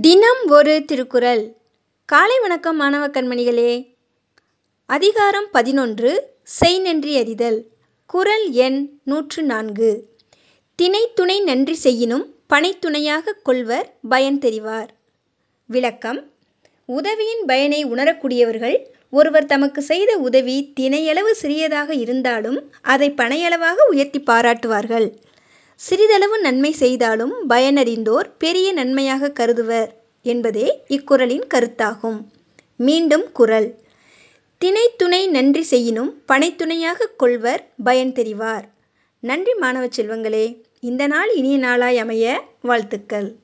தினம் ஒரு திருக்குறள். காலை வணக்கம் மாணவ கண்மணிகளே. அதிகாரம் பதினொன்று செய் நன்றி அறிதல். குறள் எண் நூற்று நான்கு. திணைத்துணை நன்றி செய்யினும் பனைத்துணையாக கொள்வர் பயன் தெரிவார். விளக்கம் உதவியின் பயனை உணரக்கூடியவர்கள் ஒருவர் தமக்கு செய்த உதவி தினையளவு சிறியதாக இருந்தாலும் அதை பனையளவாக உயர்த்தி பாராட்டுவார்கள். சிறிதளவு நன்மை செய்தாலும் பயனறிந்தோர் பெரிய நன்மையாகக் கருதுவர் என்பதே இக்குறளின் கருத்தாகும். மீண்டும் குறள். தினைத்துணை நன்றி செய்யினும் பனைத்துணையாகக் கொள்வர் பயன் தெரிவார். நன்றி மாணவ செல்வங்களே. இந்த நாள் இனிய நாளாய் அமைய வாழ்த்துக்கள்.